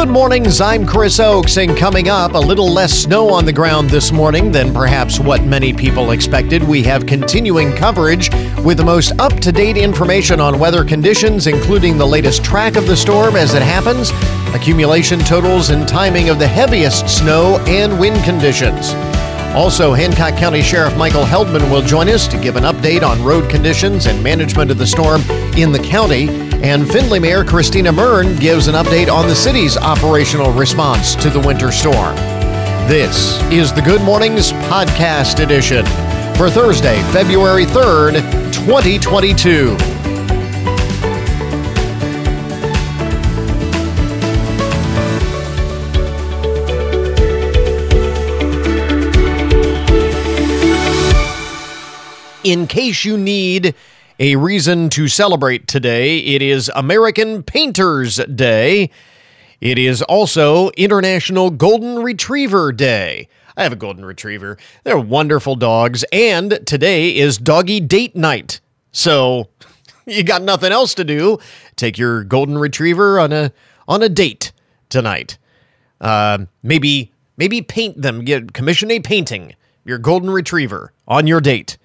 Good mornings, I'm Chris Oakes, and coming up, a little less snow on the ground this morning than perhaps what many people expected. We have continuing coverage with the most up to date information on weather conditions, including the latest track of the storm as it happens, accumulation totals, and timing of the heaviest snow and wind conditions. Also, Hancock County Sheriff Michael Heldman will join us to give an update on road conditions and management of the storm in the county. And Findlay Mayor Christina Muryn gives an update on the city's operational response to the winter storm. This is the Good Mornings Podcast Edition for Thursday, February 3rd, 2022. in case you need a reason to celebrate today, it is American Painters Day. It is also International Golden Retriever Day. I have a golden retriever. They're wonderful dogs. And today is doggy date night. So you got nothing else to do. Take your golden retriever on a on a date tonight. Uh, maybe maybe paint them. Get commission a painting. Your golden retriever on your date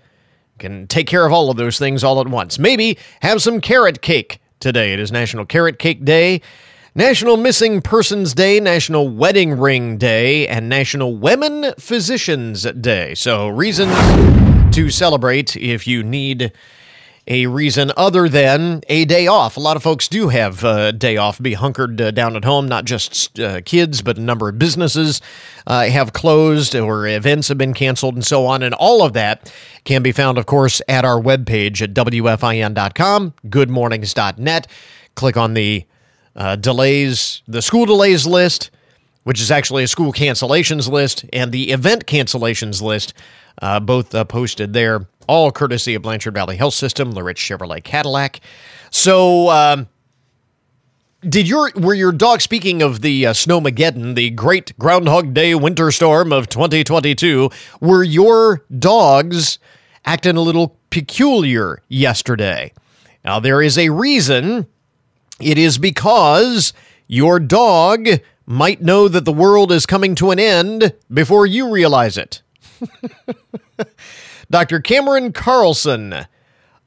can take care of all of those things all at once. Maybe have some carrot cake today. It is National Carrot Cake Day, National Missing Persons Day, National Wedding Ring Day, and National Women Physicians Day. So, reasons to celebrate if you need a reason other than a day off. A lot of folks do have a day off, be hunkered uh, down at home, not just uh, kids, but a number of businesses uh, have closed or events have been canceled and so on. And all of that can be found, of course, at our webpage at WFIN.com, goodmornings.net. Click on the uh, delays, the school delays list, which is actually a school cancellations list, and the event cancellations list, uh, both uh, posted there all courtesy of Blanchard Valley Health System, LaRiche Chevrolet Cadillac. So, um, did your were your dog speaking of the uh, snowmageddon, the great Groundhog Day winter storm of 2022? Were your dogs acting a little peculiar yesterday? Now there is a reason. It is because your dog might know that the world is coming to an end before you realize it. Dr. Cameron Carlson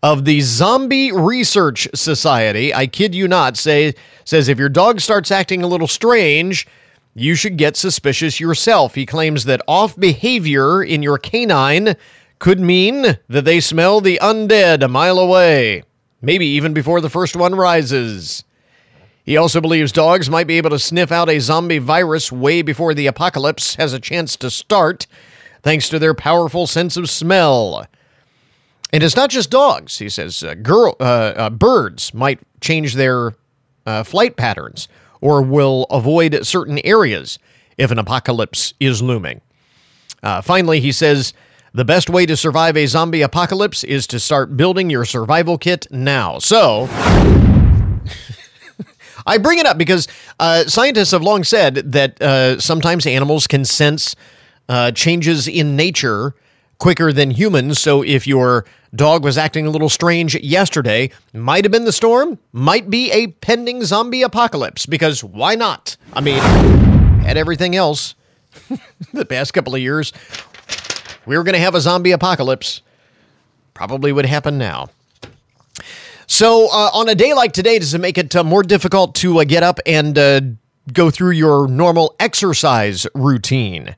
of the Zombie Research Society, I kid you not, say says if your dog starts acting a little strange, you should get suspicious yourself. He claims that off behavior in your canine could mean that they smell the undead a mile away, maybe even before the first one rises. He also believes dogs might be able to sniff out a zombie virus way before the apocalypse has a chance to start thanks to their powerful sense of smell. And it's not just dogs, he says. Uh, girl, uh, uh, birds might change their uh, flight patterns or will avoid certain areas if an apocalypse is looming. Uh, finally, he says the best way to survive a zombie apocalypse is to start building your survival kit now. So. I bring it up because uh, scientists have long said that sometimes animals can sense uh, changes in nature quicker than humans. So if your dog was acting a little strange yesterday, might have been the storm, might be a pending zombie apocalypse, because why not? I mean, had everything else the past couple of years. We were going to have a zombie apocalypse. Probably would happen now. So, uh, on a day like today, does it make it uh, more difficult to uh, get up and uh, go through your normal exercise routine?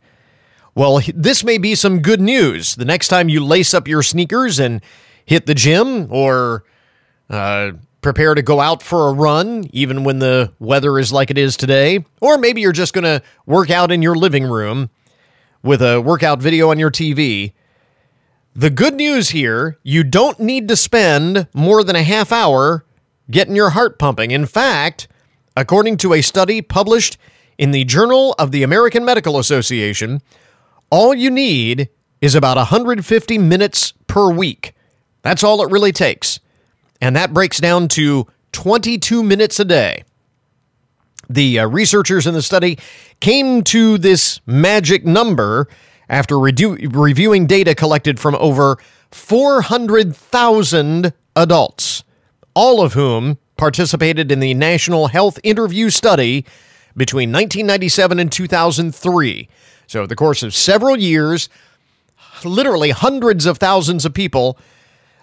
Well, this may be some good news. The next time you lace up your sneakers and hit the gym or uh, prepare to go out for a run, even when the weather is like it is today, or maybe you're just going to work out in your living room with a workout video on your TV. The good news here you don't need to spend more than a half hour getting your heart pumping. In fact, according to a study published in the Journal of the American Medical Association, all you need is about 150 minutes per week. That's all it really takes. And that breaks down to 22 minutes a day. The uh, researchers in the study came to this magic number after reviewing data collected from over 400,000 adults, all of whom participated in the National Health Interview Study between 1997 and 2003. So, the course of several years, literally hundreds of thousands of people,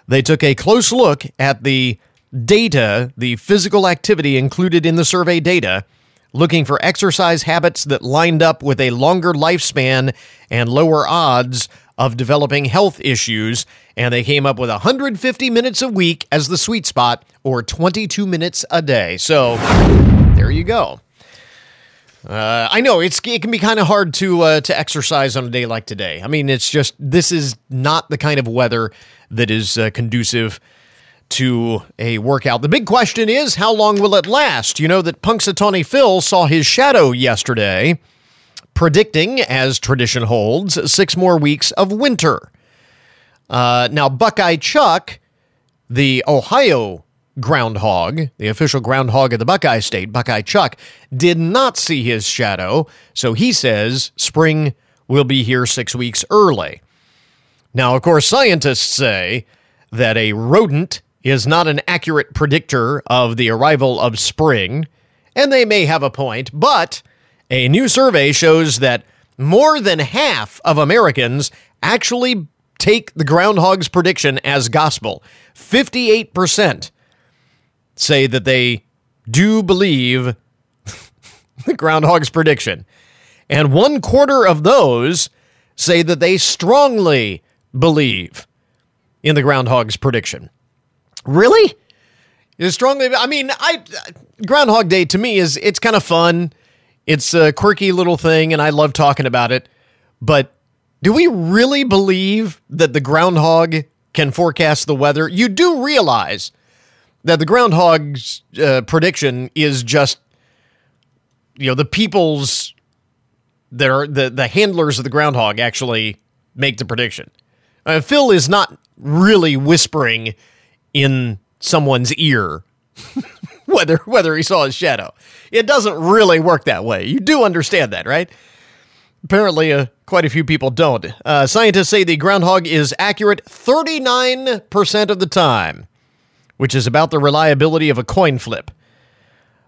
they took a close look at the data, the physical activity included in the survey data, looking for exercise habits that lined up with a longer lifespan and lower odds of developing health issues. And they came up with 150 minutes a week as the sweet spot, or 22 minutes a day. So there you go. Uh, I know it's it can be kind of hard to uh, to exercise on a day like today. I mean, it's just this is not the kind of weather that is uh, conducive to a workout. The big question is how long will it last? You know that Punxsutawney Phil saw his shadow yesterday, predicting, as tradition holds, six more weeks of winter. Uh, now, Buckeye Chuck, the Ohio groundhog, the official groundhog of the Buckeye State, Buckeye Chuck, did not see his shadow, so he says spring will be here six weeks early. Now, of course, scientists say that a rodent is not an accurate predictor of the arrival of spring, and they may have a point, but a new survey shows that more than half of Americans actually take the groundhog's prediction as gospel. 58% say that they do believe the groundhog's prediction. And one quarter of those say that they strongly believe in the groundhog's prediction. Really? Is strongly. I mean, I Groundhog Day to me is it's kind of fun. It's a quirky little thing, and I love talking about it. But do we really believe that the groundhog can forecast the weather? You do realize that the groundhog's uh, prediction is just, you know, the people's that are the the handlers of the groundhog actually make the prediction. Uh, Phil is not really whispering in someone's ear whether whether he saw his shadow. It doesn't really work that way. You do understand that, right? Apparently, uh, quite a few people don't. Uh, scientists say the groundhog is accurate 39% of the time, which is about the reliability of a coin flip.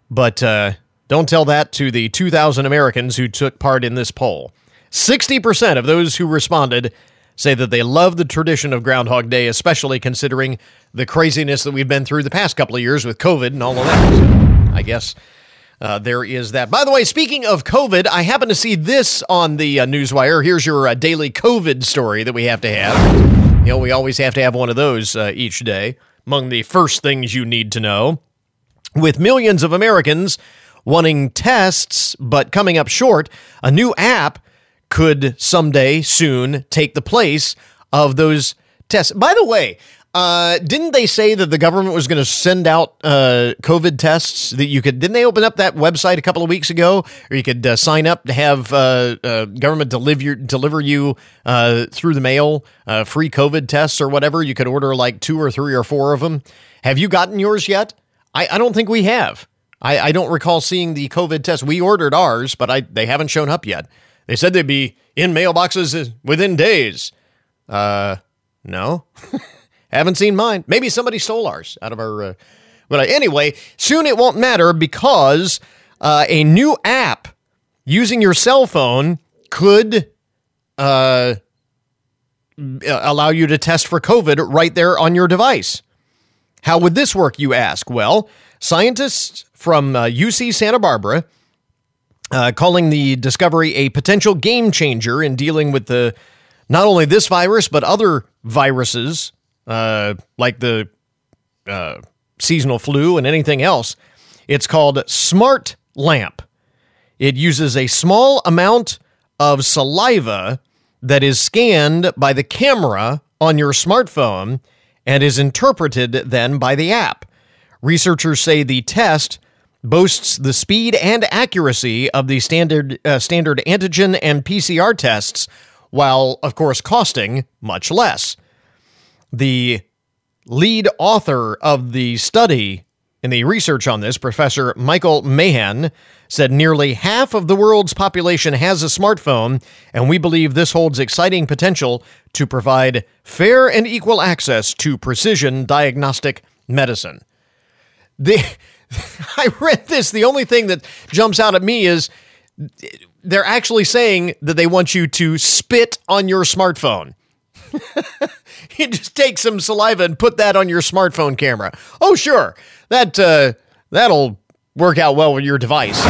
But uh, don't tell that to the 2,000 Americans who took part in this poll. 60% of those who responded say that they love the tradition of Groundhog Day, especially considering the craziness that we've been through the past couple of years with COVID and all of that. So I guess uh, there is that. By the way, speaking of COVID, I happen to see this on the uh, Newswire. Here's your uh, daily COVID story that we have to have. You know, we always have to have one of those uh, each day. Among the first things you need to know, with millions of Americans wanting tests but coming up short, a new app could someday soon take the place of those tests. By the way, uh, didn't they say that the government was going to send out uh, COVID tests that you could? Didn't they open up that website a couple of weeks ago, or you could uh, sign up to have uh, uh, government deliver deliver you uh, through the mail free COVID tests or whatever? You could order like two or three or four of them. Have you gotten yours yet? I, I don't think we have. I, I don't recall seeing the COVID test. We ordered ours, but I they haven't shown up yet. They said they'd be in mailboxes within days. Uh, no, haven't seen mine. Maybe somebody stole ours out of our. Uh, but anyway, soon it won't matter because uh, a new app using your cell phone could uh, allow you to test for COVID right there on your device. How would this work, you ask? Well, scientists from uh, UC Santa Barbara uh, calling the discovery a potential game changer in dealing with the not only this virus but other viruses uh, like the uh, seasonal flu and anything else. It's called Smart Lamp. It uses a small amount of saliva that is scanned by the camera on your smartphone and is interpreted then by the app. Researchers say the test boasts the speed and accuracy of the standard uh, standard antigen and PCR tests, while of course costing much less. The lead author of the study in the research on this, Professor Michael Mahan, said nearly half of the world's population has a smartphone, and we believe this holds exciting potential to provide fair and equal access to precision diagnostic medicine. the I read this. The only thing that jumps out at me is they're actually saying that they want you to spit on your smartphone. you just take some saliva and put that on your smartphone camera. Oh, sure, that uh, that'll work out well with your device.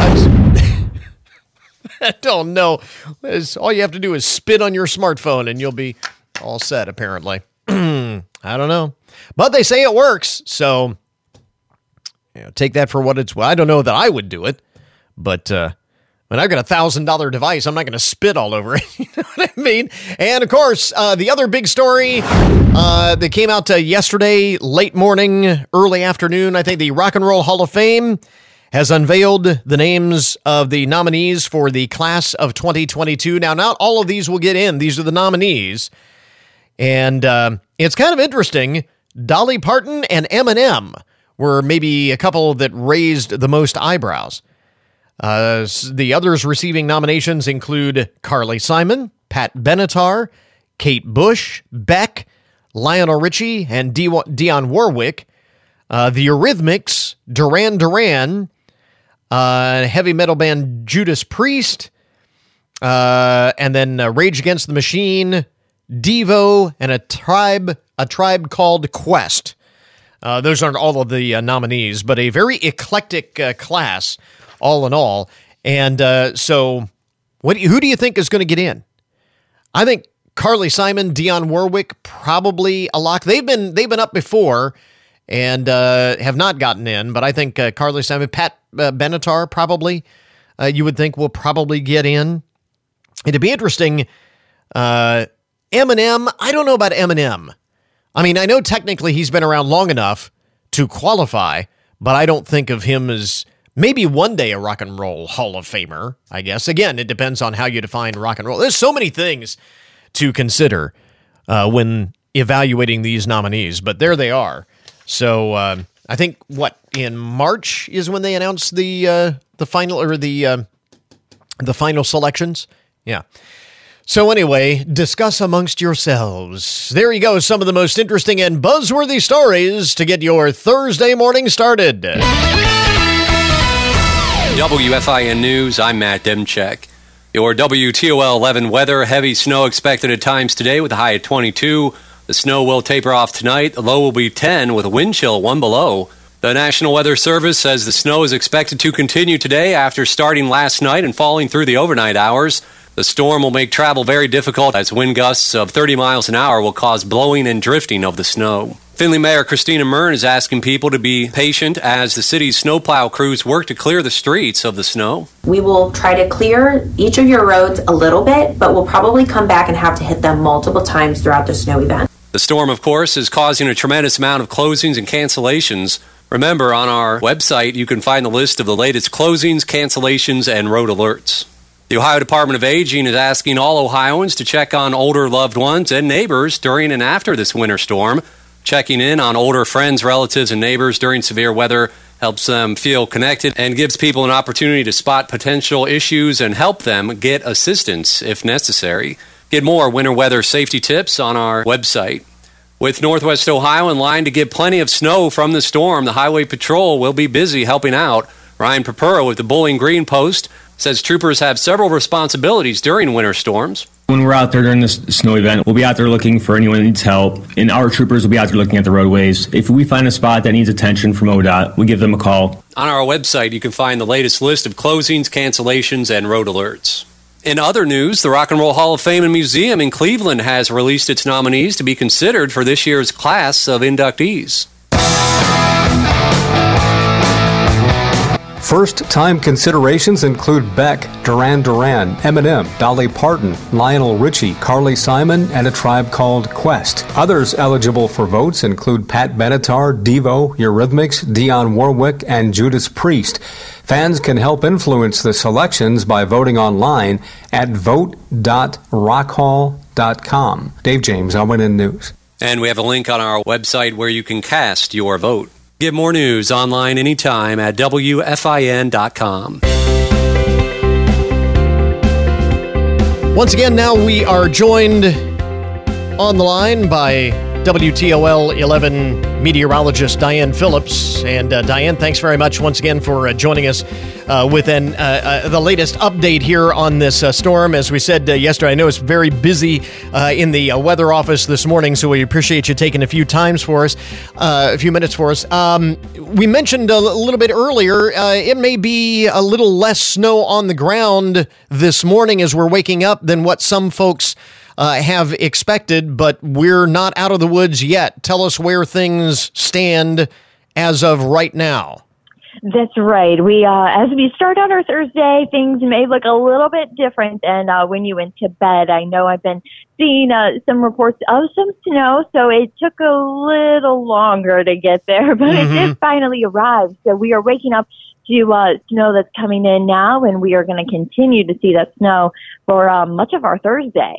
I don't know. all you have to do is spit on your smartphone, and you'll be all set. Apparently, I don't know, but they say it works. So, you know, take that for what it's. Well, I don't know that I would do it, but uh, when I've got a thousand dollar device, I'm not going to spit all over it. you know what I mean? And of course, uh, the other big story uh, that came out uh, yesterday, late morning, early afternoon, I think the Rock and Roll Hall of Fame has unveiled the names of the nominees for the class of 2022. Now, not all of these will get in, these are the nominees. And uh, it's kind of interesting. Dolly Parton and Eminem were maybe a couple that raised the most eyebrows. Uh, the others receiving nominations include Carly Simon, Pat Benatar, Kate Bush, Beck, Lionel Richie, and Dionne Warwick. Uh, the Eurythmics, Duran Duran, uh, heavy metal band Judas Priest, uh, and then uh, Rage Against the Machine, Devo, and a tribe a tribe called Quest. Uh, those aren't all of the uh, nominees, but a very eclectic uh, class all in all. And uh, so, what? Do you, who do you think is going to get in? I think Carly Simon, Dionne Warwick, probably a lock. They've been they've been up before and uh, have not gotten in, but I think Carly Simon, Pat Benatar, probably you would think will probably get in. It'd be interesting. Eminem, I don't know about Eminem. I mean, I know technically he's been around long enough to qualify, but I don't think of him as maybe one day a rock and roll Hall of Famer, I guess. Again, it depends on how you define rock and roll. There's so many things to consider uh, when evaluating these nominees, but there they are. So uh, I think what in March is when they announce the uh, the final or the uh, the final selections. Yeah. So anyway, discuss amongst yourselves. There you go, some of the most interesting and buzzworthy stories to get your Thursday morning started. WFIN News, I'm Matt Demchek. Your WTOL 11 weather, heavy snow expected at times today with a high of 22. The snow will taper off tonight. The low will be 10 with a wind chill 1 below. The National Weather Service says the snow is expected to continue today after starting last night and falling through the overnight hours. The storm will make travel very difficult as wind gusts of 30 miles an hour will cause blowing and drifting of the snow. Findlay Mayor Christina Muryn is asking people to be patient as the city's snowplow crews work to clear the streets of the snow. We will try to clear each of your roads a little bit, but we'll probably come back and have to hit them multiple times throughout the snow event. The storm, of course, is causing a tremendous amount of closings and cancellations. Remember, on our website, you can find the list of the latest closings, cancellations, and road alerts. The Ohio Department of Aging is asking all Ohioans to check on older loved ones and neighbors during and after this winter storm. Checking in on older friends, relatives, and neighbors during severe weather helps them feel connected and gives people an opportunity to spot potential issues and help them get assistance if necessary. Get more winter weather safety tips on our website. With Northwest Ohio in line to get plenty of snow from the storm, the Highway Patrol will be busy helping out. Ryan Papura with the Bowling Green Post says troopers have several responsibilities during winter storms. When we're out there during this snow event, we'll be out there looking for anyone that needs help, and our troopers will be out there looking at the roadways. If we find a spot that needs attention from ODOT, we give them a call. On our website, you can find the latest list of closings, cancellations, and road alerts. In other news, the Rock and Roll Hall of Fame and Museum in Cleveland has released its nominees to be considered for this year's class of inductees. First time considerations include Beck, Duran Duran, Eminem, Dolly Parton, Lionel Richie, Carly Simon, and a tribe called Quest. Others eligible for votes include Pat Benatar, Devo, Eurythmics, Dionne Warwick, and Judas Priest. Fans can help influence the selections by voting online at vote.rockhall.com. Dave James, ONN News. And we have a link on our website where you can cast your vote. Get more news online anytime at WFIN.com. Once again, now we are joined on the line by WTOL 11 meteorologist Diane Phillips. And uh, Diane, thanks very much once again for uh, joining us uh, with an, uh, uh, the latest update here on this uh, storm. As we said yesterday, I know it's very busy in the weather office this morning, so we appreciate you taking a few times for us, a few minutes for us. Um, we mentioned a little bit earlier, it may be a little less snow on the ground this morning as we're waking up than what some folks uh, have expected, but we're not out of the woods yet. Tell us where things stand as of right now. That's right. We, uh, as we start on our Thursday, things may look a little bit different than uh, when you went to bed. I know I've been seeing uh, some reports of some snow, so it took a little longer to get there, but mm-hmm. it did finally arrive. So we are waking up to uh, snow that's coming in now, and we are going to continue to see that snow for uh, much of our Thursday.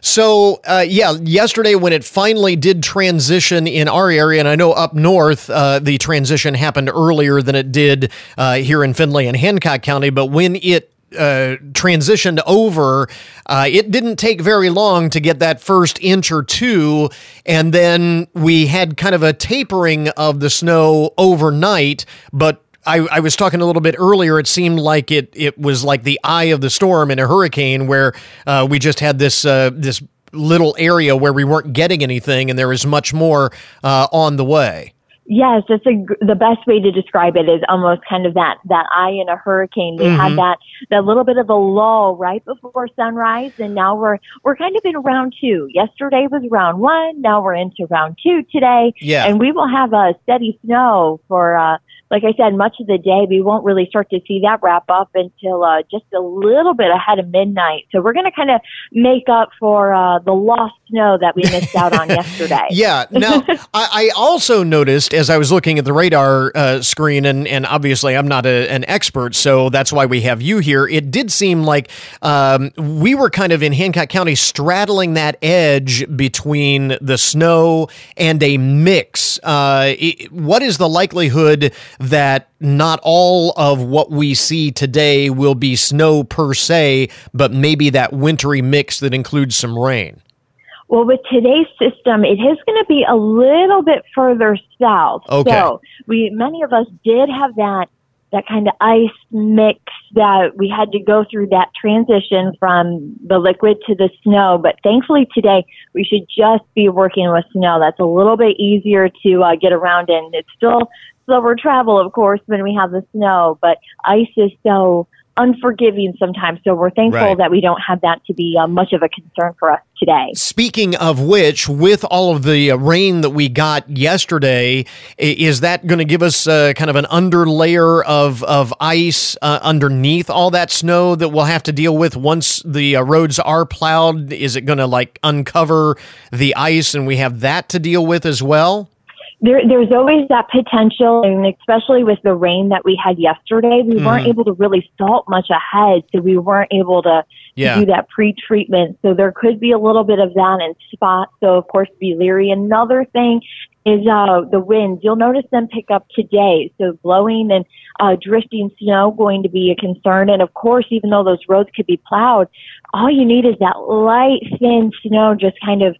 So, uh, yeah, yesterday when it finally did transition in our area, and I know up north uh, the transition happened earlier than it did uh, here in Findlay and Hancock County, but when it uh, transitioned over, uh, it didn't take very long to get that first inch or two. And then we had kind of a tapering of the snow overnight, but I, I, was talking a little bit earlier. It seemed like it it was like the eye of the storm in a hurricane, where uh, we just had this uh, this little area where we weren't getting anything, and there was much more uh, on the way. Yes, that's a, the best way to describe it is almost kind of that that eye in a hurricane. We mm-hmm. had that that little bit of a lull right before sunrise, and now we're we're kind of in round two. Yesterday was round one. Now we're into round two today. Yeah, and we will have a steady snow for. Uh, like I said, much of the day we won't really start to see that wrap up until uh, just a little bit ahead of midnight. So we're going to kind of make up for uh, the lost snow that we missed out on yesterday. Yeah. Now, I, I, also noticed as I was looking at the radar uh, screen, and, and obviously I'm not a, an expert, so that's why we have you here. It did seem like um, we were kind of in Hancock County straddling that edge between the snow and a mix. Uh, it, what is the likelihood that not all of what we see today will be snow per se, but maybe that wintry mix that includes some rain? Well, with today's system, it is going to be a little bit further south. Okay. So we, many of us did have that, that kind of ice mix that we had to go through that transition from the liquid to the snow. But thankfully today, we should just be working with snow. That's a little bit easier to uh, get around in. It's still slower travel, of course, when we have the snow, but ice is so unforgiving sometimes. So we're thankful right. that we don't have that to be uh, much of a concern for us today. Speaking of which, with all of the uh, rain that we got yesterday, is that going to give us uh, kind of an underlayer of of ice uh, underneath all that snow that we'll have to deal with once the uh, roads are plowed? Is it going to like uncover the ice, and we have that to deal with as well? There, there's always that potential, and especially with the rain that we had yesterday, we mm-hmm. weren't able to really salt much ahead, so we weren't able to, yeah. to do that pre-treatment. So there could be a little bit of that in spots. So of course, be leery. Another thing is uh, the winds. You'll notice them pick up today. So blowing and uh, drifting snow going to be a concern. And of course, even though those roads could be plowed, all you need is that light, thin snow just kind of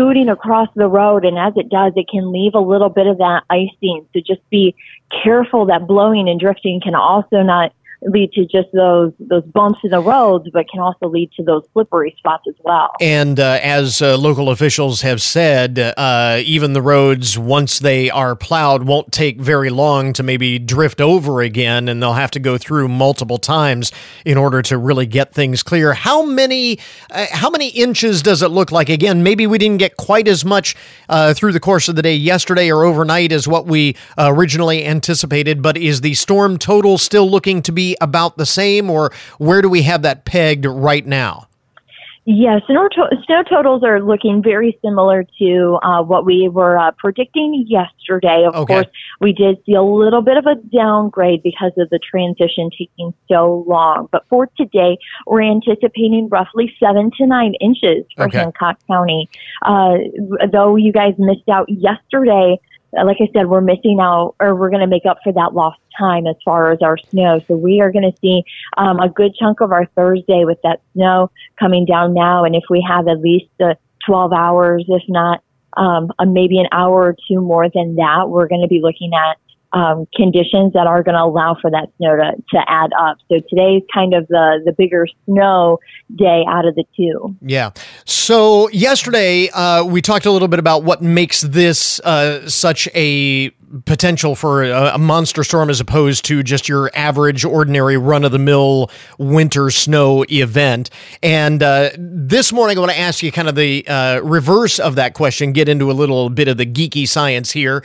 scooting across the road, and as it does, it can leave a little bit of that icing. So just be careful that blowing and drifting can also not lead to just those those bumps in the roads, but can also lead to those slippery spots as well. And uh, as uh, local officials have said, uh, even the roads once they are plowed won't take very long to maybe drift over again, and they'll have to go through multiple times in order to really get things clear. How many uh, how many inches does it look like? Again, maybe we didn't get quite as much uh, through the course of the day yesterday or overnight as what we uh, originally anticipated, but is the storm total still looking to be about the same, or where do we have that pegged right now? Yes, snow, to- snow totals are looking very similar to uh, what we were uh, predicting yesterday. Of okay. course, we did see a little bit of a downgrade because of the transition taking so long. But for today, we're anticipating roughly seven to nine inches for okay. Hancock County. Uh, though you guys missed out yesterday like I said, we're missing out, or we're going to make up for that lost time as far as our snow. So we are going to see um, a good chunk of our Thursday with that snow coming down now. And if we have at least uh, 12 hours, if not um, maybe an hour or two more than that, we're going to be looking at um, conditions that are going to allow for that snow to, to add up. So today's kind of the, the bigger snow day out of the two. Yeah. So yesterday uh, we talked a little bit about what makes this uh, such a potential for a, a, monster storm as opposed to just your average, ordinary, run of the mill winter snow event. And uh, this morning, I want to ask you kind of the uh, reverse of that question, get into a little bit of the geeky science here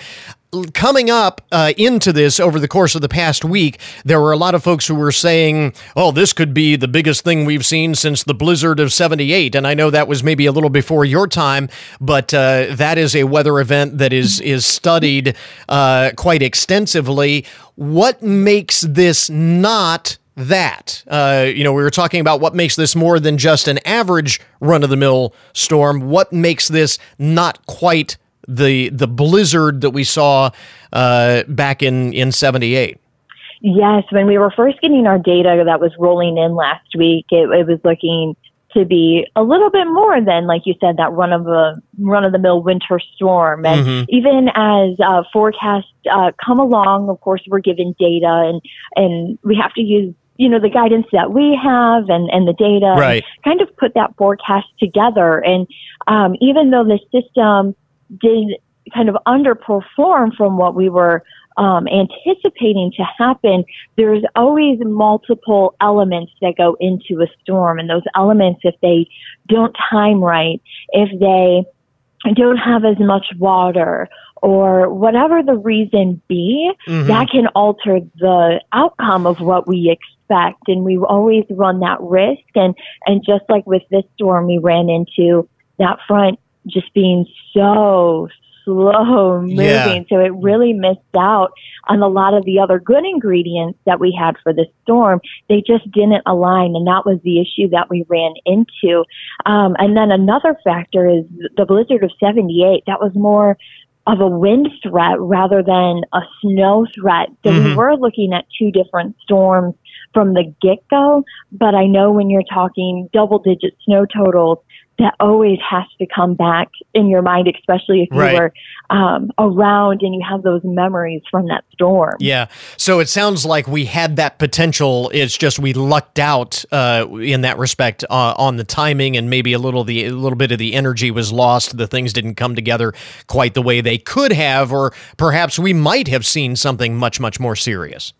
coming up uh, into this over the course of the past week, there were a lot of folks who were saying, oh, this could be the biggest thing we've seen since the blizzard of 78. And I know that was maybe a little before your time, but uh, that is a weather event that is, is studied uh, quite extensively. What makes this not that. Uh, you know, we were talking about what makes this more than just an average run of the mill storm. What makes this not quite the the blizzard that we saw uh, back in in '78. Yes, when we were first getting our data that was rolling in last week, it, it was looking to be a little bit more than, like you said, that run of a run of the mill winter storm. And mm-hmm. even as uh, forecasts uh, come along, of course, we're given data, and and we have to use you know the guidance that we have and and the data, right. kind of put that forecast together. And um, even though the system did kind of underperform from what we were um, anticipating to happen, there's always multiple elements that go into a storm. And those elements, if they don't time right, if they don't have as much water, or whatever the reason be, mm-hmm. that can alter the outcome of what we expect. And we always run that risk. And, and just like with this storm, we ran into that front just being so slow moving. Yeah. So it really missed out on a lot of the other good ingredients that we had for the storm. They just didn't align. And that was the issue that we ran into. Um, and then another factor is the blizzard of 78. That was more of a wind threat rather than a snow threat. So mm-hmm. we were looking at two different storms from the get go. But I know when you're talking double digit snow totals, that always has to come back in your mind, especially if you right. were um, around and you have those memories from that storm. Yeah. So it sounds like we had that potential. It's just we lucked out uh, in that respect uh, on the timing, and maybe a little the a little bit of the energy was lost. The things didn't come together quite the way they could have, or perhaps we might have seen something much much more serious.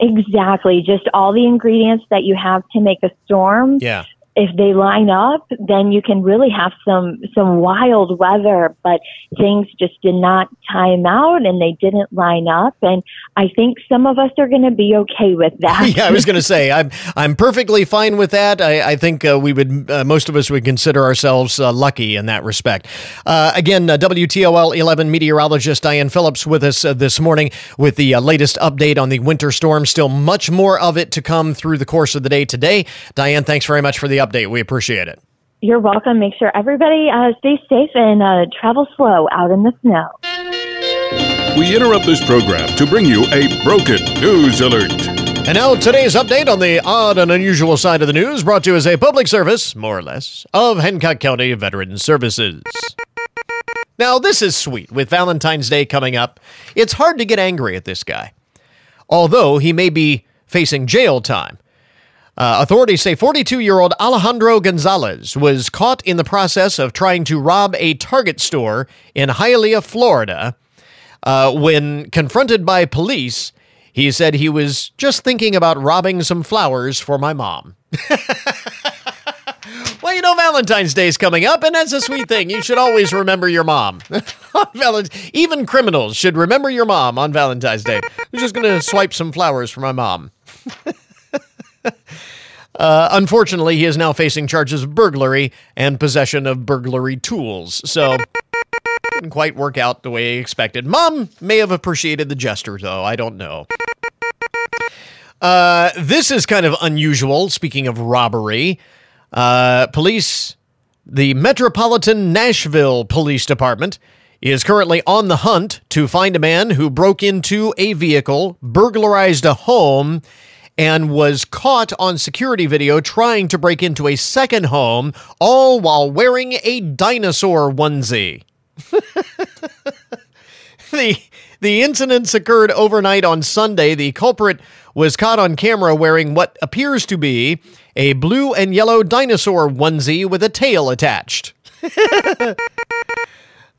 Exactly. Just all the ingredients that you have to make a storm. Yeah if they line up, then you can really have some some wild weather. But things just did not time out, and they didn't line up. And I think some of us are going to be okay with that. yeah, I was going to say I'm I'm perfectly fine with that. I, I think uh, we would uh, most of us would consider ourselves uh, lucky in that respect. Uh, again, uh, WTOL 11 meteorologist Diane Phillips with us uh, this morning with the latest update on the winter storm. Still much more of it to come through the course of the day today. Diane, thanks very much for the update. We appreciate it. You're welcome. Make sure everybody uh, stays safe and uh, travel slow out in the snow. We interrupt this program to bring you a broken news alert. And now today's update on the odd and unusual side of the news brought to you as a public service, more or less, of Hancock County Veterans Services. Now, this is sweet. With Valentine's Day coming up, it's hard to get angry at this guy. Although he may be facing jail time. Uh, authorities say 42 year old Alejandro Gonzalez was caught in the process of trying to rob a Target store in Hialeah, Florida. Uh, when confronted by police, he said he was just thinking about robbing some flowers for my mom. well, you know, Valentine's Day is coming up, and that's a sweet thing. You should always remember your mom. Even criminals should remember your mom on Valentine's Day. I'm just going to swipe some flowers for my mom. Uh, unfortunately, he is now facing charges of burglary and possession of burglary tools. So, didn't quite work out the way he expected. Mom may have appreciated the gesture, though. I don't know. Uh, this is kind of unusual. Speaking of robbery, uh, police, the Metropolitan Nashville Police Department is currently on the hunt to find a man who broke into a vehicle, burglarized a home, and was caught on security video trying to break into a second home, all while wearing a dinosaur onesie. the the incidents occurred overnight on Sunday. The culprit was caught on camera wearing what appears to be a blue and yellow dinosaur onesie with a tail attached.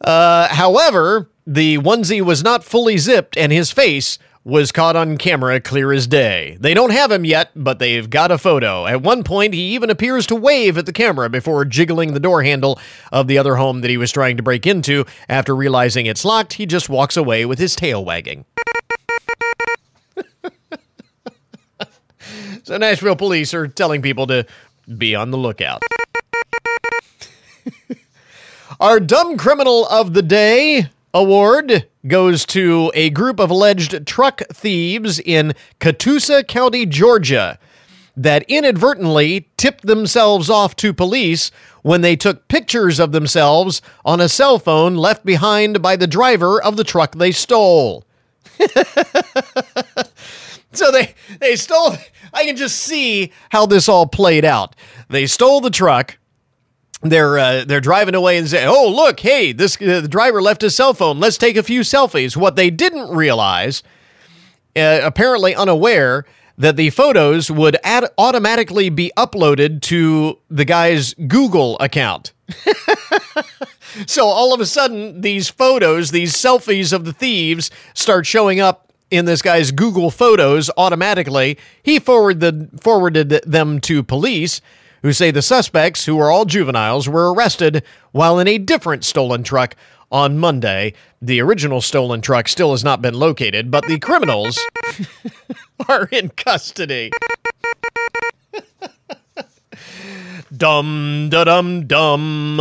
uh, however, the onesie was not fully zipped, and his face was caught on camera clear as day. They don't have him yet, but they've got a photo. At one point, he even appears to wave at the camera before jiggling the door handle of the other home that he was trying to break into. After realizing it's locked, he just walks away with his tail wagging. so, Nashville police are telling people to be on the lookout. Our dumb criminal of the day award goes to a group of alleged truck thieves in Catoosa County, Georgia, that inadvertently tipped themselves off to police when they took pictures of themselves on a cell phone left behind by the driver of the truck they stole. so they they stole I can just see how this all played out. They stole the truck they're uh, they're driving away and say, "Oh, look, hey, this uh, the driver left his cell phone. Let's take a few selfies." What they didn't realize, uh, apparently unaware, that the photos would ad- automatically be uploaded to the guy's Google account. so all of a sudden, these photos, these selfies of the thieves, start showing up in this guy's Google Photos automatically. He forwarded forwarded them to police who say the suspects, who are all juveniles, were arrested while in a different stolen truck on Monday. The original stolen truck still has not been located, but the criminals are in custody. dum da dum dum.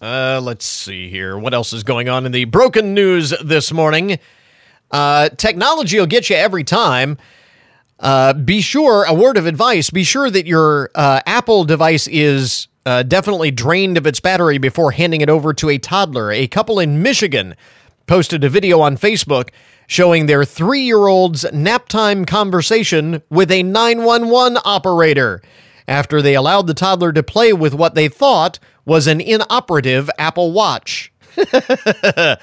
Uh, let's see here. What else is going on in the broken news this morning? Uh, technology will get you every time. Uh, be sure, a word of advice, be sure that your uh, Apple device is uh, definitely drained of its battery before handing it over to a toddler. A couple in Michigan posted a video on Facebook showing their three year old's nap time conversation with a 911 operator after they allowed the toddler to play with what they thought was an inoperative Apple Watch.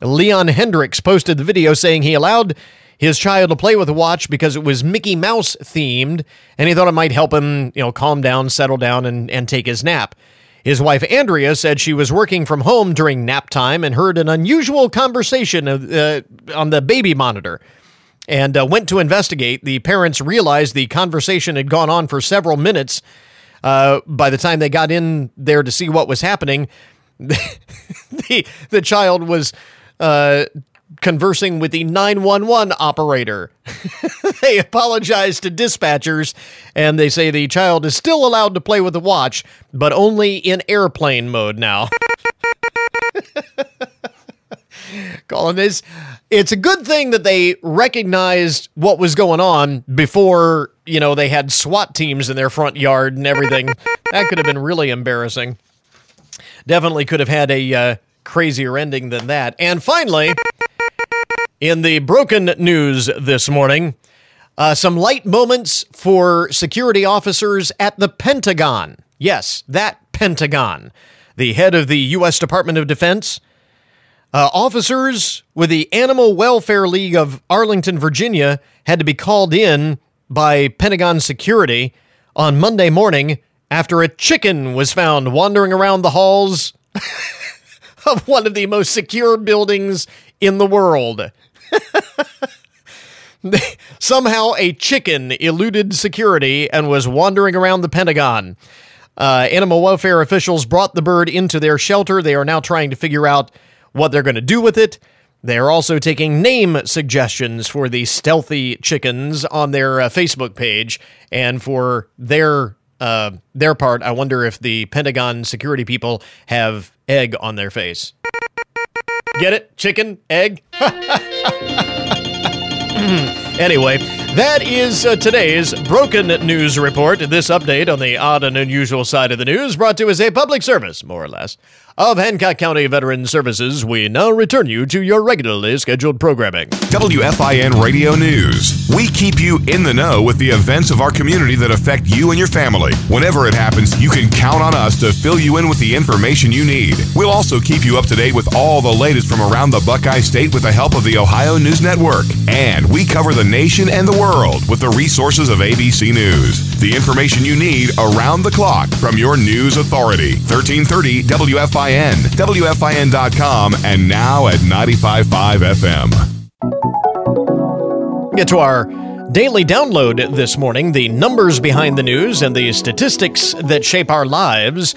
Leon Hendricks posted the video saying he allowed his child to play with a watch because it was Mickey Mouse themed, and he thought it might help him, you know, calm down, settle down, and, and take his nap. His wife Andrea said she was working from home during nap time and heard an unusual conversation uh, on the baby monitor and uh, went to investigate. The parents realized the conversation had gone on for several minutes. Uh, by the time they got in there to see what was happening, the the child was uh, conversing with the 911 operator. they apologize to dispatchers and they say the child is still allowed to play with the watch, but only in airplane mode now. Calling this, it's a good thing that they recognized what was going on before, you know, they had SWAT teams in their front yard and everything. that could have been really embarrassing. Definitely could have had a uh, crazier ending than that. And finally, in the broken news this morning, uh, some light moments for security officers at the Pentagon. Yes, that Pentagon, the head of the U.S. Department of Defense. Uh, officers with the Animal Welfare League of Arlington, Virginia, had to be called in by Pentagon security on Monday morning after a chicken was found wandering around the halls of one of the most secure buildings in the world. Somehow a chicken eluded security and was wandering around the Pentagon. Uh, animal welfare officials brought the bird into their shelter. They are now trying to figure out what they're going to do with it. They are also taking name suggestions for the stealthy chickens on their uh, Facebook page. And for their uh, their part, I wonder if the Pentagon security people have egg on their face. Get it? Chicken? Egg? anyway, That is uh, today's Broken News Report. This update on the odd and unusual side of the news brought to you as a public service, more or less of Hancock County Veteran Services, we now return you to your regularly scheduled programming. WFIN Radio News. We keep you in the know with the events of our community that affect you and your family. Whenever it happens, you can count on us to fill you in with the information you need. We'll also keep you up to date with all the latest from around the Buckeye State with the help of the Ohio News Network. And we cover the nation and the world with the resources of ABC News. The information you need around the clock from your news authority. 1330 WFIN WFIN, WFIN.com, and now at 95.5 FM. Get to our daily download this morning the numbers behind the news and the statistics that shape our lives.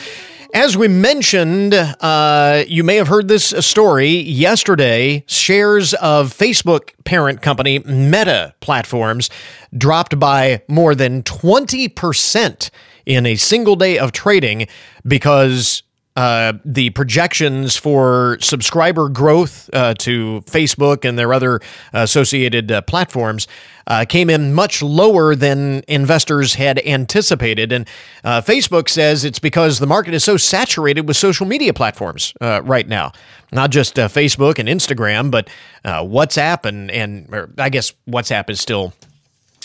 As we mentioned, uh, you may have heard this story yesterday. Shares of Facebook parent company Meta platforms dropped by more than 20% in a single day of trading because uh, the projections for subscriber growth uh, to Facebook and their other associated uh, platforms uh, came in much lower than investors had anticipated. And uh, Facebook says it's because the market is so saturated with social media platforms right now. Not just Facebook and Instagram, but WhatsApp and, and I guess WhatsApp is still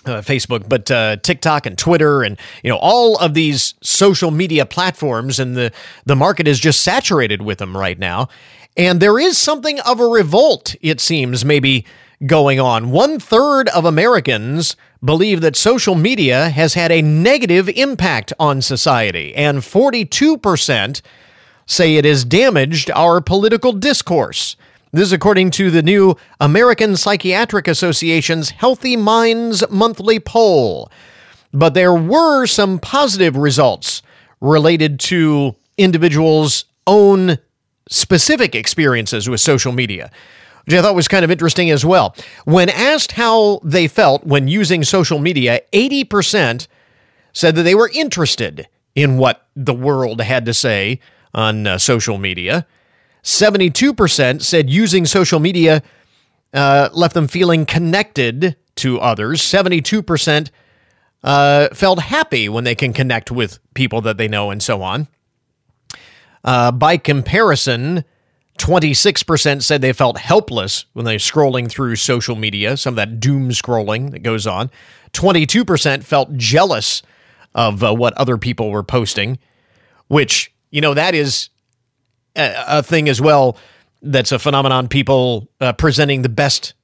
uh, Facebook, but uh, TikTok and Twitter, and you know all of these social media platforms, and the the market is just saturated with them right now. And there is something of a revolt, it seems, maybe going on. One third of Americans believe that social media has had a negative impact on society, and forty two percent say it has damaged our political discourse. This is according to the new American Psychiatric Association's Healthy Minds monthly poll. But there were some positive results related to individuals' own specific experiences with social media, which I thought was kind of interesting as well. When asked how they felt when using social media, 80% said that they were interested in what the world had to say on uh, social media. 72% said using social media uh, left them feeling connected to others. 72% uh, felt happy when they can connect with people that they know and so on. Uh, by comparison, 26% said they felt helpless when they're scrolling through social media, some of that doom scrolling that goes on. 22% felt jealous of uh, what other people were posting, which, you know, that is a thing as well that's a phenomenon people uh, presenting the best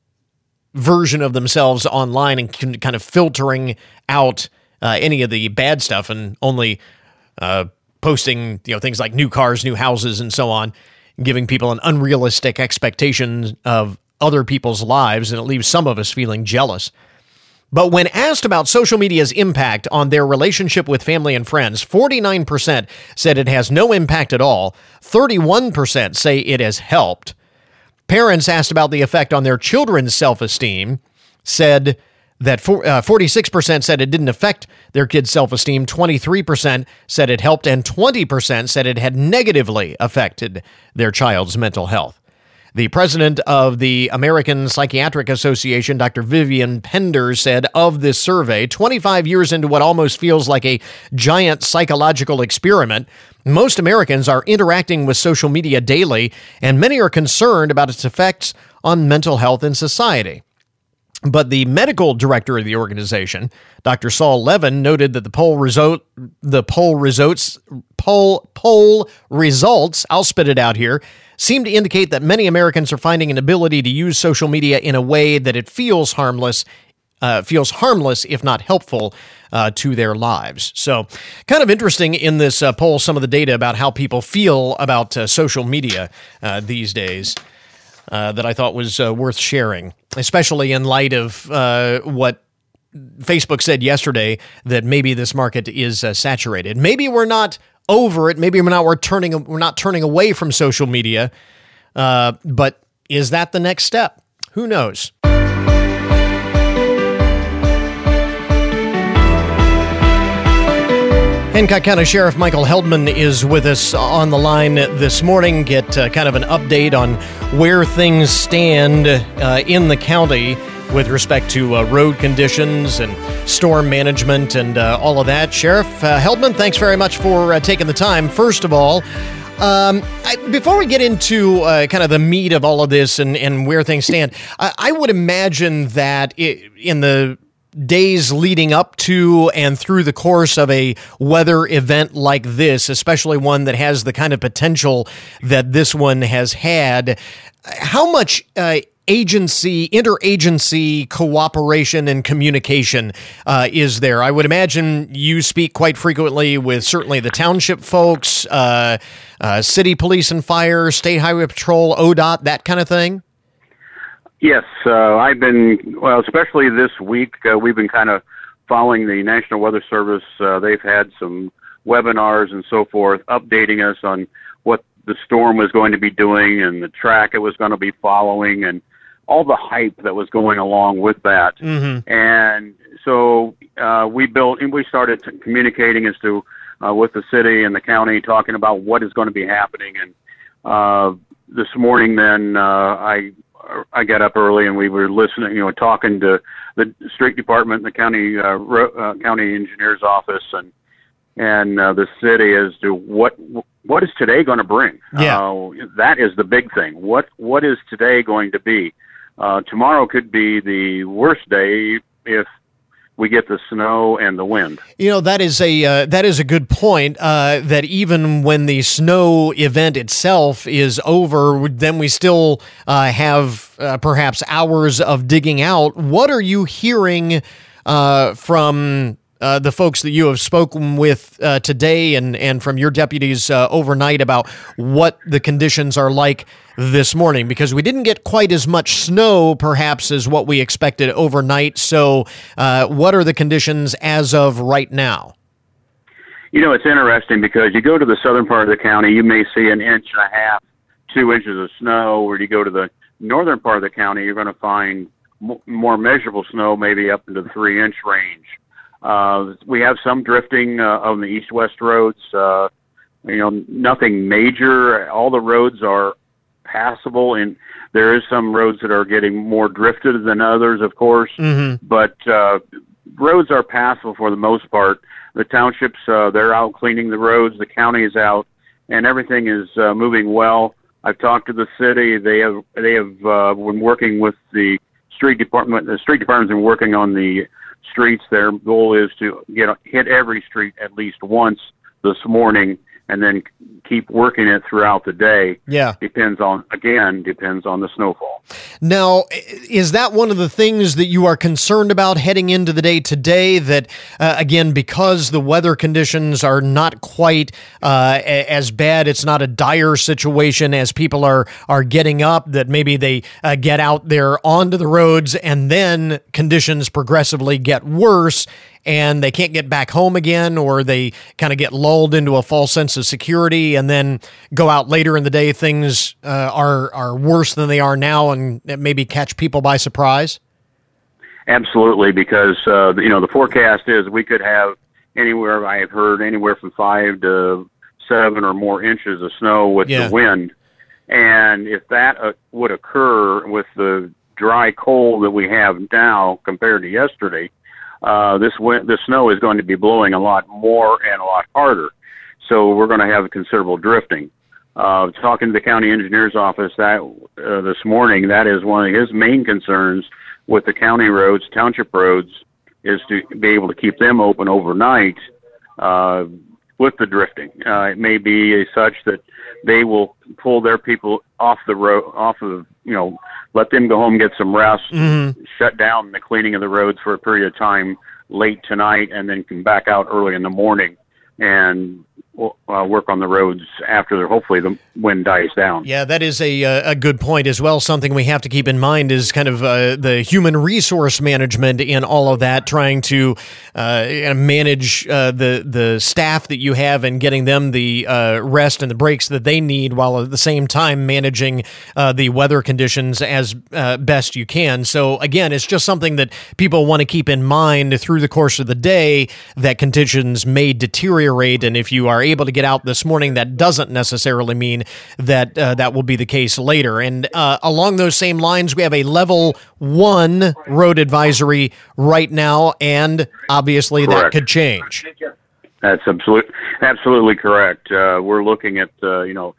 version of themselves online and kind of filtering out uh, any of the bad stuff and only uh, posting you know things like new cars new houses and so on giving people an unrealistic expectation of other people's lives and it leaves some of us feeling jealous but when asked about social media's impact on their relationship with family and friends, 49% said it has no impact at all, 31% say it has helped. Parents asked about the effect on their children's self esteem said that for, uh, 46% said it didn't affect their kids' self esteem, 23% said it helped, and 20% said it had negatively affected their child's mental health. The president of the American Psychiatric Association, Dr. Vivian Pender, said of this survey 25 years into what almost feels like a giant psychological experiment, most Americans are interacting with social media daily, and many are concerned about its effects on mental health in society. But the medical director of the organization, Dr. Saul Levin, noted that the poll result, the poll results, poll poll results, I'll spit it out here, seem to indicate that many Americans are finding an ability to use social media in a way that it feels harmless, uh, feels harmless if not helpful uh, to their lives. So, kind of interesting in this uh, poll some of the data about how people feel about uh, social media uh, these days. Uh, that I thought was worth sharing, especially in light of what Facebook said yesterday that maybe this market is uh, saturated. Maybe we're not over it. Maybe we're not we're turning we're not turning away from social media. Uh, but is that the next step? Who knows? Hancock County Sheriff Michael Heldman is with us on the line this morning. Get uh, kind of an update on where things stand uh, in the county with respect to uh, road conditions and storm management and uh, all of that. Sheriff uh, Heldman, thanks very much for uh, taking the time. First of all, um, I, before we get into uh, kind of the meat of all of this and, and where things stand, I, I would imagine that it, in the days leading up to and through the course of a weather event like this, especially one that has the kind of potential that this one has had, how much uh, agency, interagency cooperation and communication uh, is there? I would imagine you speak quite frequently with certainly the township folks, uh, uh, city police and fire, state highway patrol, ODOT, that kind of thing. Yes, uh, I've been well, especially this week. Uh, we've been kind of following the National Weather Service. Uh, they've had some webinars and so forth, updating us on what the storm was going to be doing and the track it was going to be following, and all the hype that was going along with that. Mm-hmm. And so uh, we built and we started communicating as to uh, with the city and the county, talking about what is going to be happening. And uh, this morning, then uh, I I got up early and we were listening, you know, talking to the street department, the county uh, ro- uh, county engineer's office, and and uh, the city as to what what is today going to bring. Yeah, uh, that is the big thing. What what is today going to be? Uh, tomorrow could be the worst day if we get the snow and the wind. You know that is a uh, that is a good point. Uh, that even when the snow event itself is over, then we still uh, have uh, perhaps hours of digging out. What are you hearing uh, from? Uh, the folks that you have spoken with today and, and from your deputies overnight about what the conditions are like this morning because we didn't get quite as much snow, perhaps, as what we expected overnight. So, uh, what are the conditions as of right now? You know, it's interesting because you go to the southern part of the county, you may see an inch and a half, two inches of snow, or you go to the northern part of the county, you're going to find more measurable snow, maybe up into the three inch range. Uh, we have some drifting uh, on the east west roads. Uh, you know, nothing major. All the roads are passable, and there is some roads that are getting more drifted than others, of course. Mm-hmm. But uh, roads are passable for the most part. The townships uh, they're out cleaning the roads. The county is out, and everything is uh, moving well. I've talked to the city. They have they have uh, been working with the street department. The street department's been working on the streets. Their goal is to get hit every street at least once this morning and then keep working it throughout the day. Yeah. Depends on, again, depends on the snowfall. Now, is that one of the things that you are concerned about heading into the day today? That, uh, again, because the weather conditions are not quite uh, as bad, it's not a dire situation as people are, are getting up, that maybe they uh, get out there onto the roads and then conditions progressively get worse and they can't get back home again, or they kind of get lulled into a false sense of security, and then go out later in the day. Things uh, are are worse than they are now, and maybe catch people by surprise. Absolutely, because uh, you know the forecast is we could have anywhere I have heard anywhere from five to seven or more inches of snow with yeah. the wind, and if that uh, would occur with the dry cold that we have now compared to yesterday, uh, this wind, the snow is going to be blowing a lot more and a lot harder. So we're going to have considerable drifting. Uh, talking to the county engineer's office that uh, this morning, that is one of his main concerns with the county roads, township roads, is to be able to keep them open overnight uh, with the drifting. Uh, it may be such that they will pull their people off the road, off of you know let them go home, get some rest, mm-hmm. shut down the cleaning of the roads for a period of time late tonight, and then come back out early in the morning and uh, work on the roads after they're hopefully the wind dies down. Yeah, that is a uh, a good point as well. Something we have to keep in mind is kind of uh, the human resource management in all of that, trying to uh, manage uh, the the staff that you have and getting them the uh, rest and the breaks that they need, while at the same time managing the weather conditions as best you can. So again, it's just something that people want to keep in mind through the course of the day that conditions may deteriorate, and if you are able to get out this morning, that doesn't necessarily mean that uh, that will be the case later. And uh, along those same lines, we have a level one road advisory right now, and obviously correct. that could change. That's absolutely absolutely correct. Uh, we're looking at uh, you know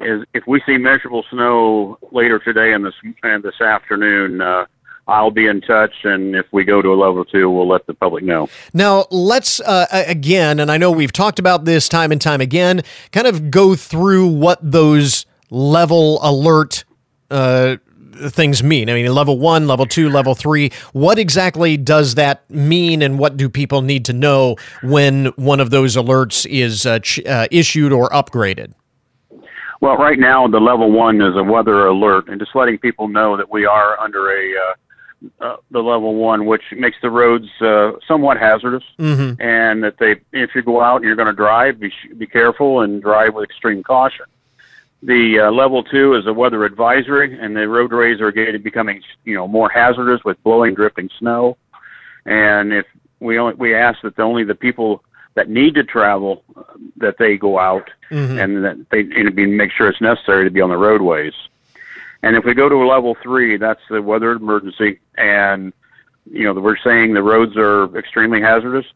is if we see measurable snow later today and this and this afternoon, uh, I'll be in touch, and if we go to a level two, we'll let the public know. Now, let's uh, again, and I know we've talked about this time and time again, kind of go through what those level alert. Uh, things mean? I mean, level one, level two, level three. What exactly does that mean, and what do people need to know when one of those alerts is uh, ch- uh, issued or upgraded? Well, right now the level one is a weather alert, and just letting people know that we are under a uh, the level one, which makes the roads uh, somewhat hazardous, mm-hmm. and that they, if you go out and you're going to drive, be be careful and drive with extreme caution. The uh, level two is a weather advisory, and the roadways are getting becoming you know more hazardous with blowing, drifting snow, and if we only we ask that the, only the people that need to travel uh, that they go out mm-hmm. and that they and make sure it's necessary to be on the roadways. And if we go to a level three, that's the weather emergency, and you know we're saying the roads are extremely hazardous.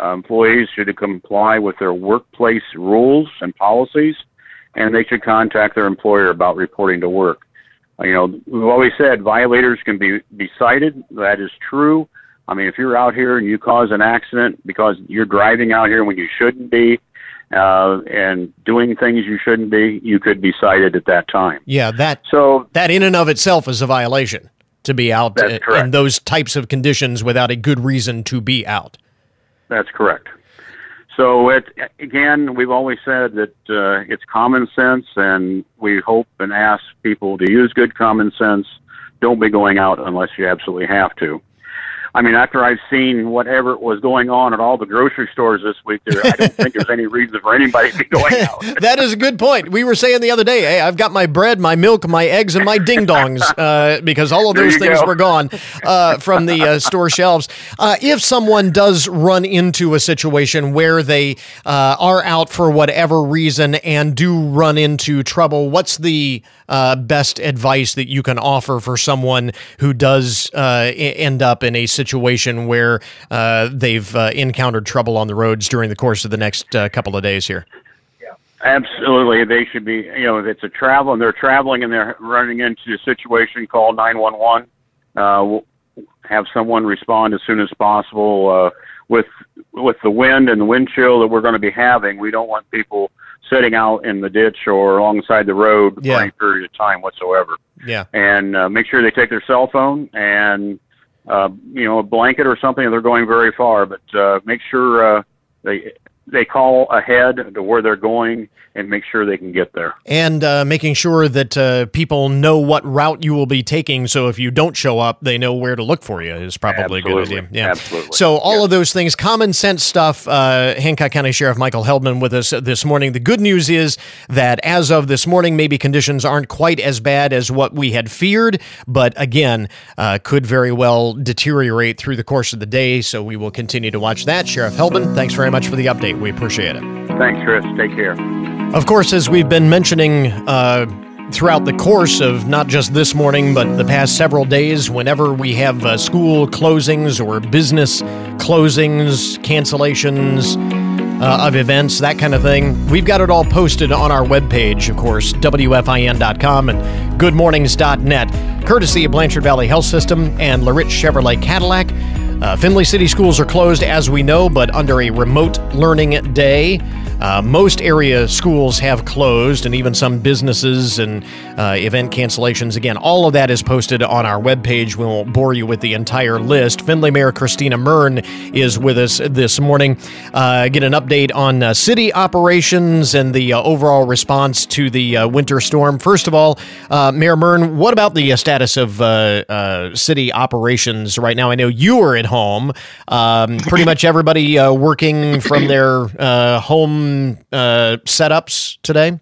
Uh, employees should comply with their workplace rules and policies, and they should contact their employer about reporting to work. Uh, you know, we've always said violators can be be cited. That is true. I mean, if you're out here and you cause an accident because you're driving out here when you shouldn't be, uh, and doing things you shouldn't be, you could be cited at that time. Yeah, that so that in and of itself is a violation to be out in those types of conditions without a good reason to be out. That's correct. So it again, we've always said that uh, it's common sense, and we hope and ask people to use good common sense. Don't be going out unless you absolutely have to. I mean, after I've seen whatever was going on at all the grocery stores this week, there, I don't think there's any reason for anybody to be going out. that is a good point. We were saying the other day, hey, I've got my bread, my milk, my eggs, and my ding dongs uh, because all of those things go. were gone uh, from the uh, store shelves. Uh, if someone does run into a situation where they uh, are out for whatever reason and do run into trouble, what's the uh, best advice that you can offer for someone who does end up in a situation? where uh, they've uh, encountered trouble on the roads during the course of the next uh, couple of days here. Absolutely, they should be. You know, if it's a travel and they're traveling and they're running into a situation, call nine one one. Uh, have someone respond as soon as possible. Uh, with with the wind and the wind chill that we're going to be having, we don't want people sitting out in the ditch or alongside the road yeah. for any period of time whatsoever. Yeah, and uh, make sure they take their cell phone and uh, you know, a blanket or something. If they're going very far, but uh, make sure uh, they they call ahead to where they're going and make sure they can get there. And uh, making sure that uh, people know what route you will be taking. So if you don't show up, they know where to look for you is probably Absolutely. a good idea. Yeah. Absolutely. So all yeah. of those things, common sense stuff. Uh, Hancock County Sheriff Michael Heldman with us this morning. The good news is that as of this morning, maybe conditions aren't quite as bad as what we had feared, but again, uh, could very well deteriorate through the course of the day. So we will continue to watch that. Sheriff Heldman, thanks very much for the update. We appreciate it. Thanks, Chris. Take care. Of course, as we've been mentioning uh, throughout the course of not just this morning, but the past several days, whenever we have uh, school closings or business closings, cancellations uh, of events, that kind of thing, we've got it all posted on our webpage, of course, WFIN.com and goodmornings.net, courtesy of Blanchard Valley Health System and LaRiche Chevrolet Cadillac. Uh, Findlay City schools are closed, as we know, but under a remote learning day. Uh, most area schools have closed, and even some businesses and uh, event cancellations. Again, all of that is posted on our webpage. We won't bore you with the entire list. Findlay Mayor Christina Muryn is with us this morning. Uh, get an update on uh, city operations and the uh, overall response to the uh, winter storm. First of all, Mayor Muryn, what about the status of city operations right now? I know you are at home. Um, pretty much everybody working from their home uh, setups today?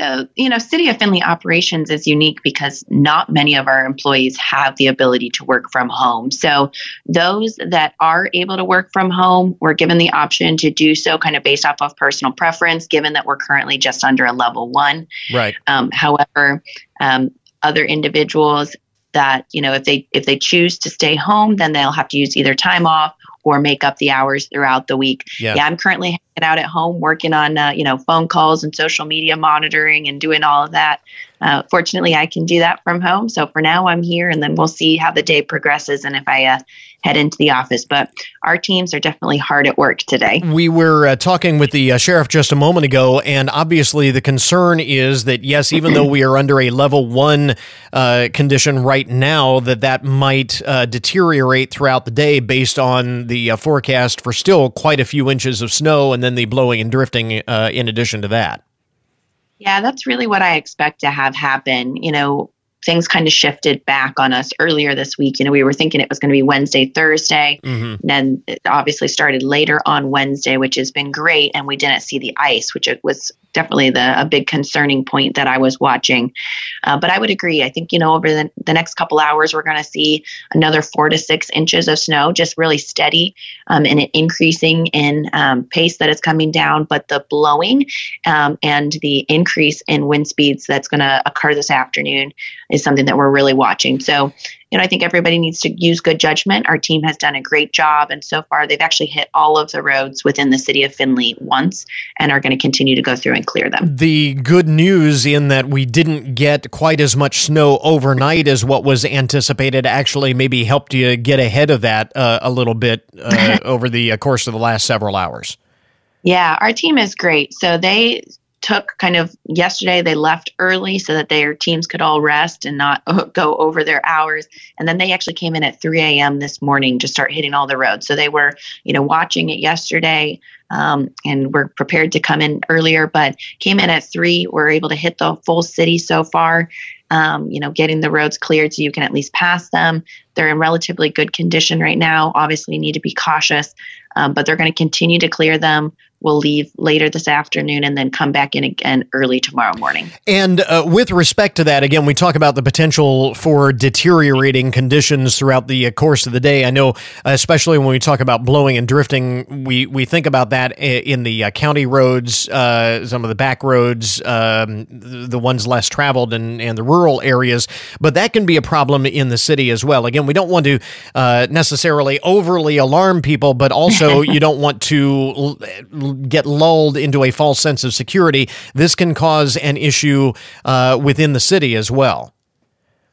uh, you know, City of Findlay operations is unique because not many of our employees have the ability to work from home. So, those that are able to work from home, we're given the option to do so kind of based off of personal preference, given that we're currently just under a level one. Right. Um, however, um, other individuals that you know if they if they choose to stay home then they'll have to use either time off or make up the hours throughout the week. Yeah, yeah I'm currently hanging out at home working on uh, you know phone calls and social media monitoring and doing all of that. Uh, fortunately, I can do that from home. So for now, I'm here, and then we'll see how the day progresses and if I uh, head into the office. But our teams are definitely hard at work today. We were uh, talking with the uh, sheriff just a moment ago, and obviously the concern is that yes, even though we are under a level one uh, condition right now, that that might uh, deteriorate throughout the day based on the uh, forecast for still quite a few inches of snow, and then the blowing and drifting uh, in addition to that. Yeah, that's really what I expect to have happen. You know, things kind of shifted back on us earlier this week. You know, we were thinking it was going to be Wednesday, Thursday, mm-hmm. and then it obviously started later on Wednesday, which has been great. And we didn't see the ice, which it was definitely the a big concerning point that I was watching. Uh, but I would agree. I think you know over the, the next couple hours we're going to see another four to six inches of snow, just really steady um, and increasing in um, pace that is coming down. But the blowing um, and the increase in wind speeds that's going to occur this afternoon is something that we're really watching. So you know, I think everybody needs to use good judgment. Our team has done a great job, and so far they've actually hit all of the roads within the city of Findlay once, and are going to continue to go through and clear them. The good news in that we didn't get quite as much snow overnight as what was anticipated actually maybe helped you get ahead of that uh, a little bit uh, over the uh, course of the last several hours. Yeah, our team is great. So they took kind of yesterday they left early so that their teams could all rest and not go over their hours. And then they actually came in at 3 a.m this morning to start hitting all the roads. So they were you know watching it yesterday um, and were prepared to come in earlier but came in at 3 were able to hit the full city so far um, you know getting the roads cleared so you can at least pass them. They're in relatively good condition right now. Obviously need to be cautious um, but they're going to continue to clear them will leave later this afternoon and then come back in again early tomorrow morning. And uh, with respect to that, again, we talk about the potential for deteriorating conditions throughout the uh, course of the day. I know, especially when we talk about blowing and drifting, we, we think about that in the uh, county roads, uh, some of the back roads, um, the ones less traveled, and, and the rural areas. But that can be a problem in the city as well. Again, we don't want to uh, necessarily overly alarm people, but also you don't want to get lulled into a false sense of security, this can cause an issue uh, within the city as well.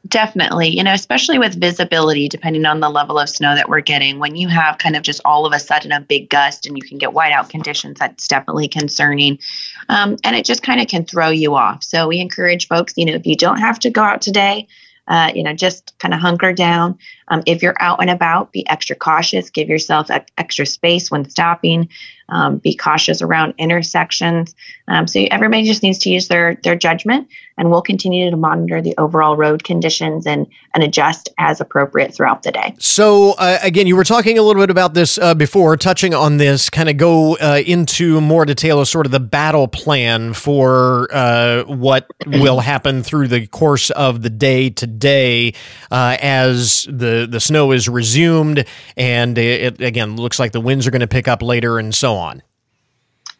Definitely, you know, especially with visibility, depending on the level of snow that we're getting. When you have kind of just all of a sudden a big gust and you can get whiteout conditions, that's definitely concerning. Um, and it just kind of can throw you off. So we encourage folks, you know, if you don't have to go out today, uh, you know, just kind of hunker down. Um, if you're out and about, be extra cautious. Give yourself extra space when stopping. Um, be cautious around intersections. Um, so everybody just needs to use their their judgment, and we'll continue to monitor the overall road conditions and and adjust as appropriate throughout the day. So uh, again, you were talking a little bit about this uh, before, touching on this. Kind of go uh, into more detail of sort of the battle plan for uh, what will happen through the course of the day today uh, as the the snow is resumed, and it, it again looks like the winds are going to pick up later, and so on?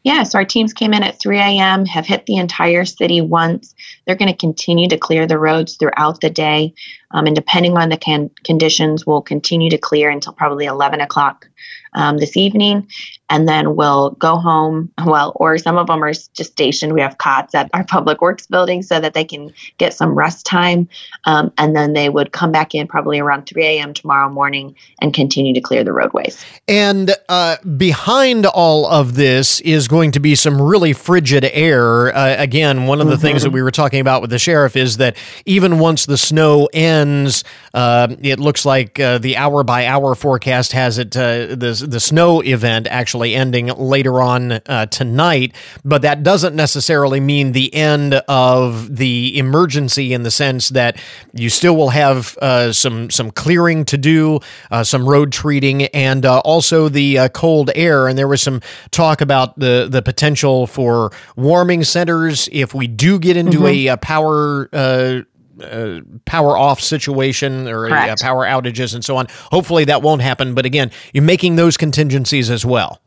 Yeah, so our teams came in at 3 a.m., have hit the entire city once. They're going to continue to clear the roads throughout the day. Um, and depending on the can- conditions, we'll continue to clear until probably 11 o'clock um, this evening and then we'll go home. Well, or some of them are just stationed. We have cots at our public works building so that they can get some rest time. Um, and then they would come back in probably around 3 a.m. tomorrow morning and continue to clear the roadways. And uh, behind all of this is going to be some really frigid air. Uh, again, one of the mm-hmm. things that we were talking about with the sheriff is that even once the snow ends, ends. Uh, it looks like uh, the hour by hour forecast has it uh, the the snow event actually ending later on uh, tonight, but that doesn't necessarily mean the end of the emergency in the sense that you still will have uh, some some clearing to do, uh, some road treating, and also the cold air. And there was some talk about the the potential for warming centers if we do get into mm-hmm. a, a, power. Uh, uh, power off situation or uh, power outages and so on. Hopefully that won't happen. But again, you're making those contingencies as well.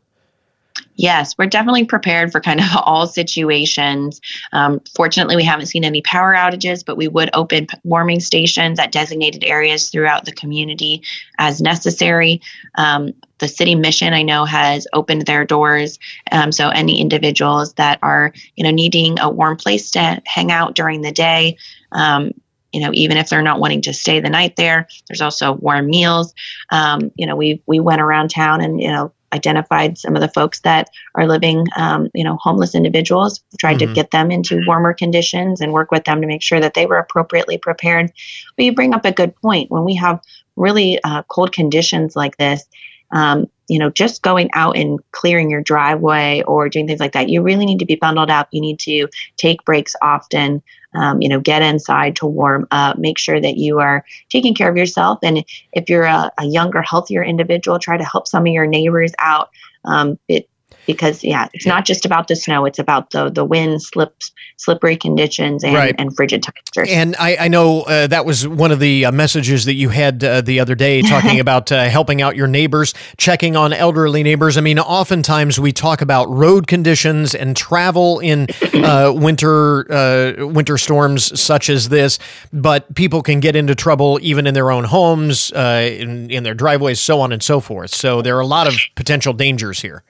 Yes, we're definitely prepared for kind of all situations. Um, fortunately, we haven't seen any power outages, but we would open warming stations at designated areas throughout the community as necessary. Um, the city mission I know has opened their doors. Um, so any individuals that are you know needing a warm place to hang out during the day. Um, you know, even if they're not wanting to stay the night there, there's also warm meals. Um, you know, we we went around town and you know identified some of the folks that are living, um, you know, homeless individuals, tried mm-hmm. to get them into warmer conditions and work with them to make sure that they were appropriately prepared. But you bring up a good point. When we have really uh, cold conditions like this, um, you know, just going out and clearing your driveway or doing things like that, you really need to be bundled up. You need to take breaks often. Um, you know, get inside to warm up. Make sure that you are taking care of yourself. And if you're a, a younger, healthier individual, try to help some of your neighbors out. Um, it, because yeah, it's not just about the snow; it's about the the wind, slips, slippery conditions, and, right. and frigid temperatures. And I, I know uh, that was one of the uh, messages that you had uh, the other day, talking about uh, helping out your neighbors, checking on elderly neighbors. I mean, oftentimes we talk about road conditions and travel in uh, winter uh, winter storms such as this, but people can get into trouble even in their own homes, in, in their driveways, so on and so forth. So there are a lot of potential dangers here.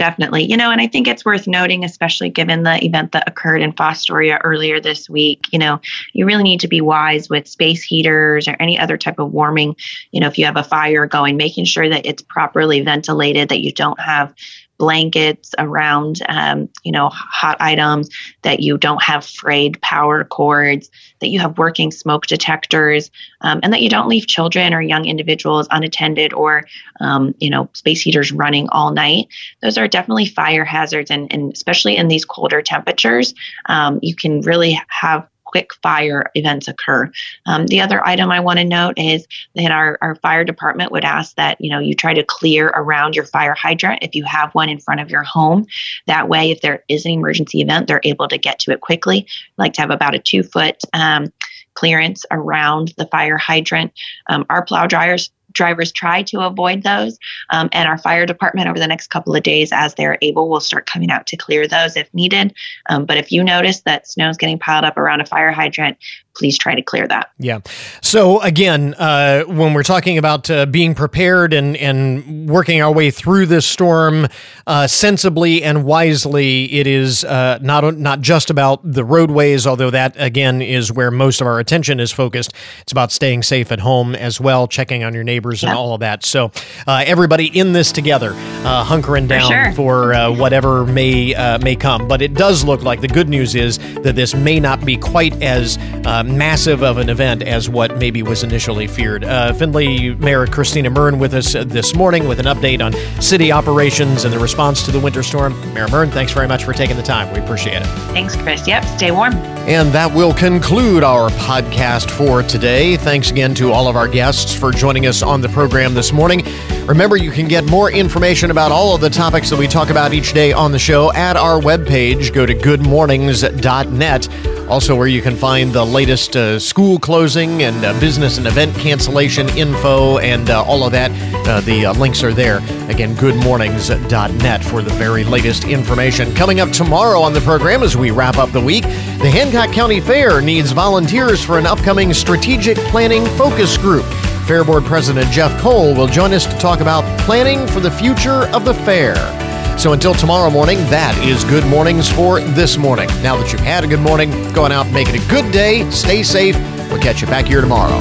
Definitely. You know, and I think it's worth noting, especially given the event that occurred in Fostoria earlier this week, you know, you really need to be wise with space heaters or any other type of warming. You know, if you have a fire going, making sure that it's properly ventilated, that you don't have blankets around, um, you know, hot items, that you don't have frayed power cords, that you have working smoke detectors, um, and that you don't leave children or young individuals unattended or, um, you know, space heaters running all night. Those are definitely fire hazards, and, and especially in these colder temperatures, um, you can really have quick fire events occur. Um, the other item I want to note is that our, our fire department would ask that you know you try to clear around your fire hydrant if you have one in front of your home. That way, if there is an emergency event, they're able to get to it quickly. I like to have about a two foot um, clearance around the fire hydrant. Um, our plow dryers drivers try to avoid those. Um, and our fire department, over the next couple of days, as they're able, will start coming out to clear those if needed. Um, but if you notice that snow is getting piled up around a fire hydrant, please try to clear that. Yeah. So again, uh, when we're talking about uh, being prepared and and working our way through this storm uh, sensibly and wisely, it is uh, not not just about the roadways, although that again is where most of our attention is focused. It's about staying safe at home as well, checking on your neighbors and all of that. So uh, everybody in this together, uh, hunkering down for, sure. for whatever may may come. But it does look like the good news is that this may not be quite as massive of an event as what maybe was initially feared. Uh, Findlay Mayor Christina Muryn with us this morning with an update on city operations and the response to the winter storm. Mayor Muryn, thanks very much for taking the time. We appreciate it. Thanks, Chris. Yep, stay warm. And that will conclude our podcast for today. Thanks again to all of our guests for joining us on the program this morning. Remember, you can get more information about all of the topics that we talk about each day on the show at our webpage. Go to goodmornings.net. Also, where you can find the latest uh, school closing and uh, business and event cancellation info and uh, all of that. Uh, the uh, links are there. Again, goodmornings.net for the very latest information. Coming up tomorrow on the program as we wrap up the week, the Hancock County Fair needs volunteers for an upcoming strategic planning focus group. Fair Board President Jeff Cole will join us to talk about planning for the future of the fair. So until tomorrow morning, that is Good Mornings for this morning. Now that you've had a good morning, going out, make it a good day, stay safe. We'll catch you back here tomorrow.